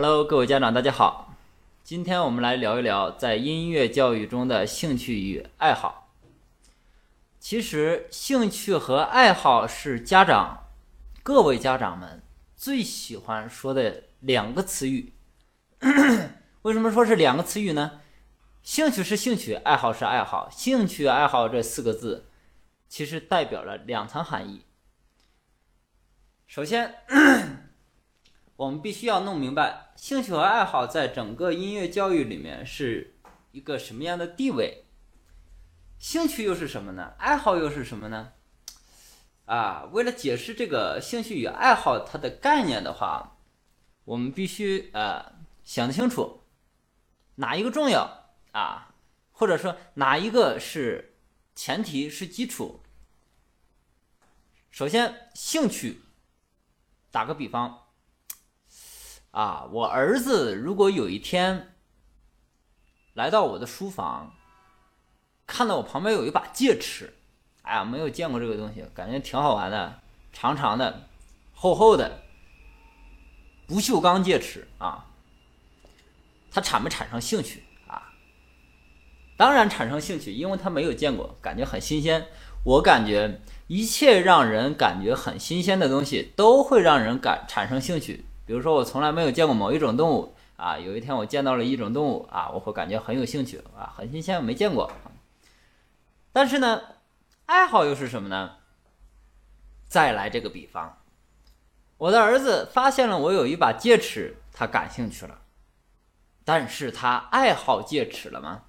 Hello，各位家长，大家好。今天我们来聊一聊在音乐教育中的兴趣与爱好。其实，兴趣和爱好是家长各位家长们最喜欢说的两个词语。为什么说是两个词语呢？兴趣是兴趣，爱好是爱好。兴趣爱好这四个字，其实代表了两层含义。首先，我们必须要弄明白兴趣和爱好在整个音乐教育里面是一个什么样的地位。兴趣又是什么呢？爱好又是什么呢？啊，为了解释这个兴趣与爱好它的概念的话，我们必须呃想清楚哪一个重要。啊，或者说哪一个是前提是基础？首先，兴趣。打个比方，啊，我儿子如果有一天来到我的书房，看到我旁边有一把戒尺，哎呀，没有见过这个东西，感觉挺好玩的，长长的，厚厚的，不锈钢戒尺啊，他产没产生兴趣啊？当然产生兴趣，因为他没有见过，感觉很新鲜。我感觉一切让人感觉很新鲜的东西，都会让人感产生兴趣。比如说，我从来没有见过某一种动物啊，有一天我见到了一种动物啊，我会感觉很有兴趣啊，很新鲜，没见过。但是呢，爱好又是什么呢？再来这个比方，我的儿子发现了我有一把戒尺，他感兴趣了，但是他爱好戒尺了吗？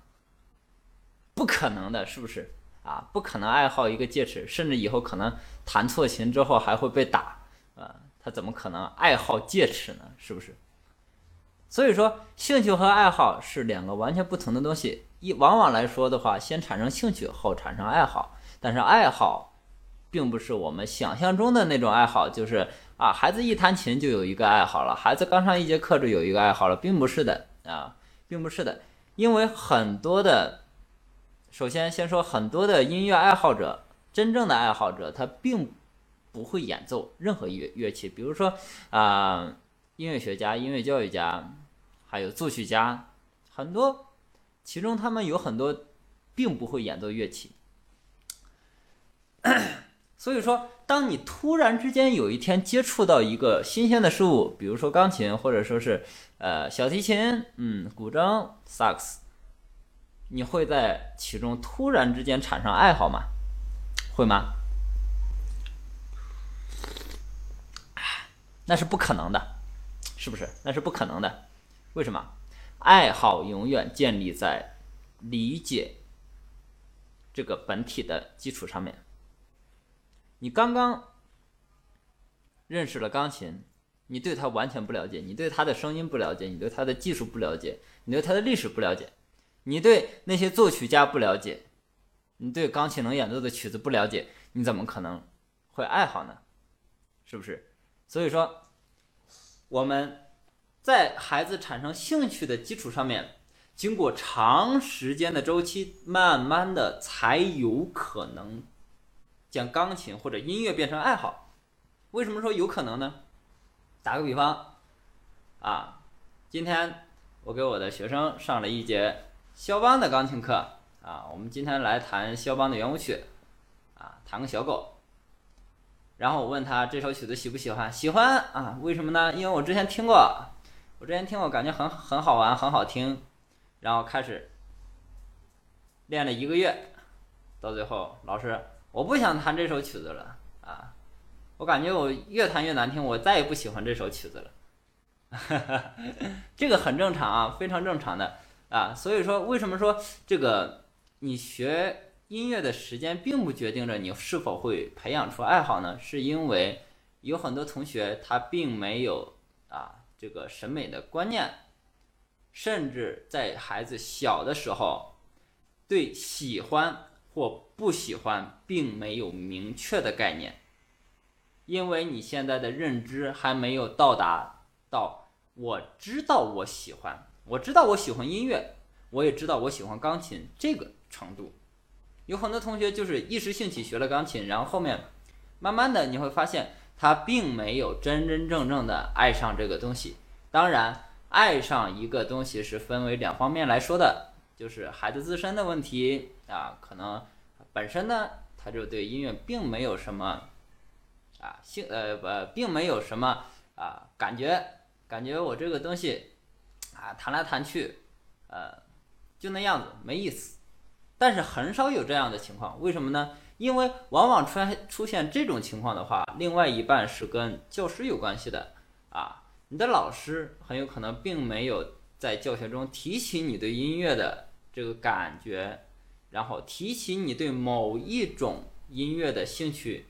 不可能的，是不是啊？不可能爱好一个戒尺，甚至以后可能弹错琴之后还会被打啊！他怎么可能爱好戒尺呢？是不是？所以说，兴趣和爱好是两个完全不同的东西。一往往来说的话，先产生兴趣后产生爱好，但是爱好并不是我们想象中的那种爱好，就是啊，孩子一弹琴就有一个爱好了，孩子刚上一节课就有一个爱好了，并不是的啊，并不是的，因为很多的。首先，先说很多的音乐爱好者，真正的爱好者，他并不会演奏任何乐乐器。比如说啊，音乐学家、音乐教育家，还有作曲家，很多，其中他们有很多并不会演奏乐器。所以说，当你突然之间有一天接触到一个新鲜的事物，比如说钢琴，或者说是呃小提琴，嗯，古筝、萨克斯。你会在其中突然之间产生爱好吗？会吗？那是不可能的，是不是？那是不可能的。为什么？爱好永远建立在理解这个本体的基础上面。你刚刚认识了钢琴，你对它完全不了解，你对它的声音不了解，你对它的技术不了解，你对它的历史不了解。你对那些作曲家不了解，你对钢琴能演奏的曲子不了解，你怎么可能会爱好呢？是不是？所以说，我们在孩子产生兴趣的基础上面，经过长时间的周期，慢慢的才有可能将钢琴或者音乐变成爱好。为什么说有可能呢？打个比方，啊，今天我给我的学生上了一节。肖邦的钢琴课啊，我们今天来弹肖邦的圆舞曲，啊，弹个小狗。然后我问他这首曲子喜不喜欢？喜欢啊，为什么呢？因为我之前听过，我之前听过，感觉很很好玩，很好听。然后开始练了一个月，到最后老师，我不想弹这首曲子了啊，我感觉我越弹越难听，我再也不喜欢这首曲子了。这个很正常啊，非常正常的。啊，所以说，为什么说这个你学音乐的时间并不决定着你是否会培养出爱好呢？是因为有很多同学他并没有啊这个审美的观念，甚至在孩子小的时候，对喜欢或不喜欢并没有明确的概念，因为你现在的认知还没有到达到我知道我喜欢。我知道我喜欢音乐，我也知道我喜欢钢琴这个程度。有很多同学就是一时兴起学了钢琴，然后后面慢慢的你会发现他并没有真真正正的爱上这个东西。当然，爱上一个东西是分为两方面来说的，就是孩子自身的问题啊，可能本身呢他就对音乐并没有什么啊兴呃不并没有什么啊感觉，感觉我这个东西啊弹来弹去，呃就那样子没意思，但是很少有这样的情况，为什么呢？因为往往出现出现这种情况的话，另外一半是跟教师有关系的啊。你的老师很有可能并没有在教学中提起你对音乐的这个感觉，然后提起你对某一种音乐的兴趣，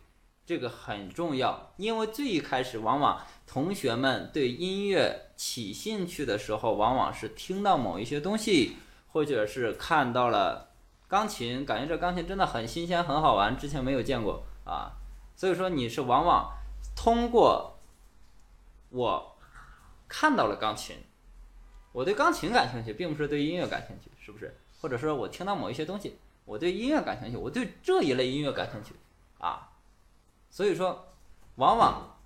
这个很重要。因为最一开始，往往同学们对音乐起兴趣的时候，往往是听到某一些东西，或者是看到了。钢琴，感觉这钢琴真的很新鲜，很好玩，之前没有见过啊，所以说你是往往通过我看到了钢琴，我对钢琴感兴趣，并不是对音乐感兴趣，是不是？或者说我听到某一些东西，我对音乐感兴趣，我对这一类音乐感兴趣啊，所以说，往往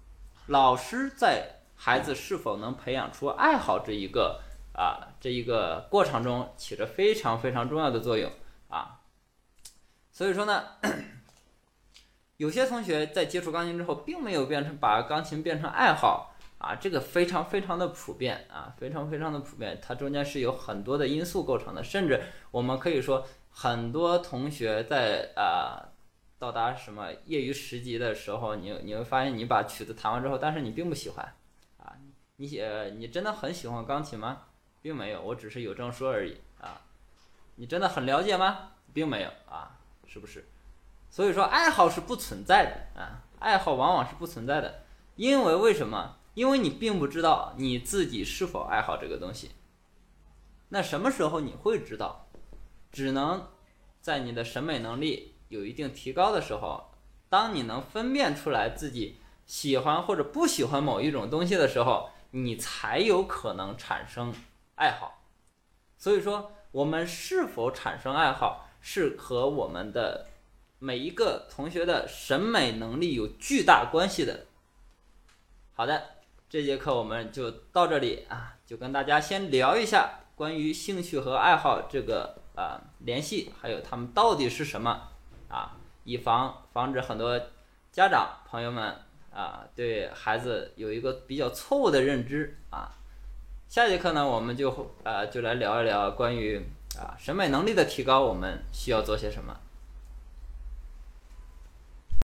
老师在孩子是否能培养出爱好这一个啊这一个过程中起着非常非常重要的作用。啊，所以说呢，有些同学在接触钢琴之后，并没有变成把钢琴变成爱好啊，这个非常非常的普遍啊，非常非常的普遍，它中间是有很多的因素构成的，甚至我们可以说，很多同学在啊到达什么业余十级的时候，你你会发现，你把曲子弹完之后，但是你并不喜欢啊，你写你真的很喜欢钢琴吗？并没有，我只是有证书而已啊。你真的很了解吗？并没有啊，是不是？所以说爱好是不存在的啊，爱好往往是不存在的，因为为什么？因为你并不知道你自己是否爱好这个东西。那什么时候你会知道？只能在你的审美能力有一定提高的时候，当你能分辨出来自己喜欢或者不喜欢某一种东西的时候，你才有可能产生爱好。所以说。我们是否产生爱好，是和我们的每一个同学的审美能力有巨大关系的。好的，这节课我们就到这里啊，就跟大家先聊一下关于兴趣和爱好这个啊联系，还有他们到底是什么啊，以防防止很多家长朋友们啊对孩子有一个比较错误的认知啊。下节课呢，我们就呃就来聊一聊关于啊审美能力的提高，我们需要做些什么。